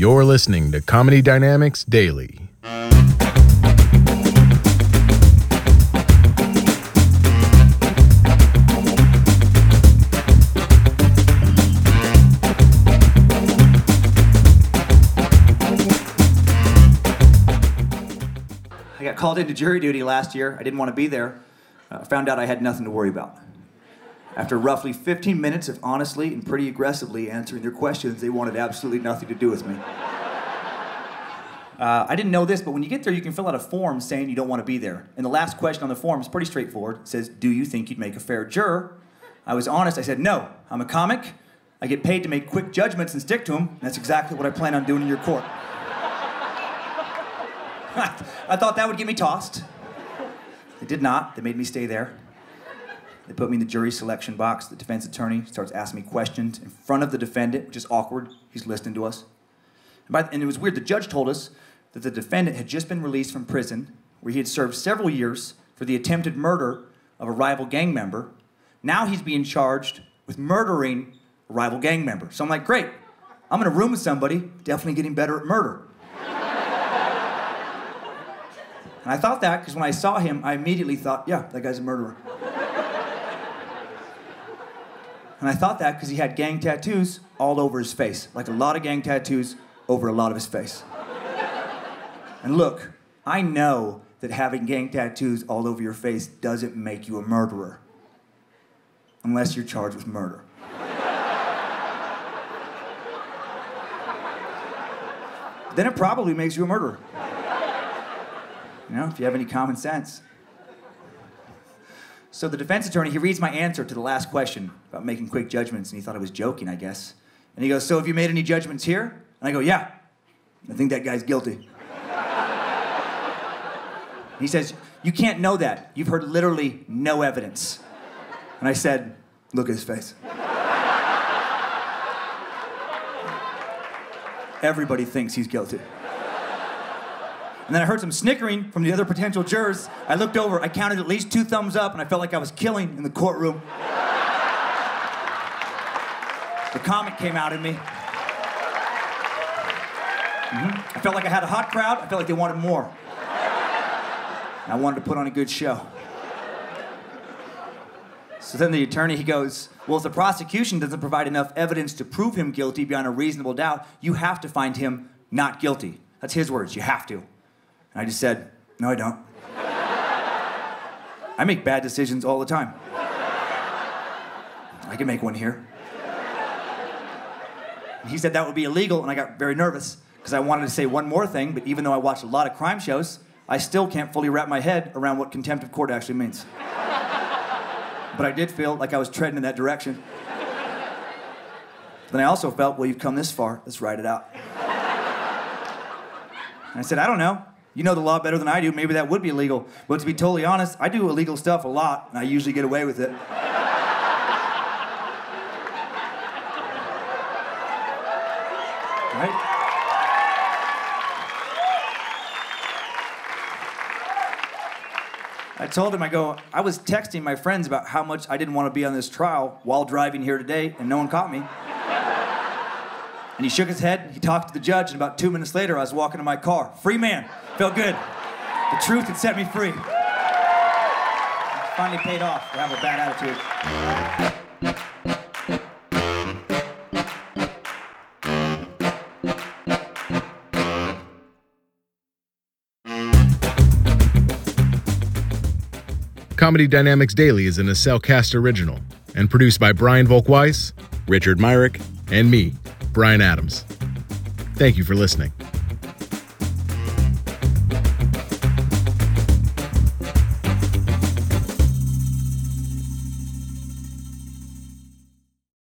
You're listening to Comedy Dynamics Daily. I got called into jury duty last year. I didn't want to be there. Uh, found out I had nothing to worry about. After roughly 15 minutes of honestly and pretty aggressively answering their questions, they wanted absolutely nothing to do with me. Uh, I didn't know this, but when you get there, you can fill out a form saying you don't want to be there. And the last question on the form is pretty straightforward. It says, Do you think you'd make a fair juror? I was honest. I said, No. I'm a comic. I get paid to make quick judgments and stick to them. That's exactly what I plan on doing in your court. I thought that would get me tossed. It did not. They made me stay there. They put me in the jury selection box. The defense attorney starts asking me questions in front of the defendant, which is awkward. He's listening to us. And, by, and it was weird. The judge told us that the defendant had just been released from prison, where he had served several years for the attempted murder of a rival gang member. Now he's being charged with murdering a rival gang member. So I'm like, great. I'm in a room with somebody, definitely getting better at murder. And I thought that because when I saw him, I immediately thought, yeah, that guy's a murderer. And I thought that because he had gang tattoos all over his face, like a lot of gang tattoos over a lot of his face. and look, I know that having gang tattoos all over your face doesn't make you a murderer, unless you're charged with murder. then it probably makes you a murderer. You know, if you have any common sense. So the defense attorney, he reads my answer to the last question about making quick judgments, and he thought I was joking, I guess. And he goes, So have you made any judgments here? And I go, Yeah. I think that guy's guilty. he says, You can't know that. You've heard literally no evidence. And I said, Look at his face. Everybody thinks he's guilty. And then I heard some snickering from the other potential jurors. I looked over, I counted at least two thumbs up, and I felt like I was killing in the courtroom. the comic came out in me. Mhm. I felt like I had a hot crowd. I felt like they wanted more. And I wanted to put on a good show. So then the attorney he goes, "Well, if the prosecution doesn't provide enough evidence to prove him guilty beyond a reasonable doubt, you have to find him not guilty." That's his words. You have to. And I just said, No, I don't. I make bad decisions all the time. I can make one here. And he said that would be illegal, and I got very nervous because I wanted to say one more thing, but even though I watched a lot of crime shows, I still can't fully wrap my head around what contempt of court actually means. but I did feel like I was treading in that direction. Then I also felt, well, you've come this far, let's ride it out. And I said, I don't know. You know the law better than I do. Maybe that would be illegal. But to be totally honest, I do illegal stuff a lot, and I usually get away with it. Right? I told him, I go, I was texting my friends about how much I didn't want to be on this trial while driving here today, and no one caught me. And he shook his head, he talked to the judge, and about two minutes later, I was walking to my car. Free man. Felt good. The truth had set me free. Finally paid off for having a bad attitude. Comedy Dynamics Daily is an Accelcast original and produced by Brian Volk-Weiss, Richard Myrick, and me, Brian Adams. Thank you for listening.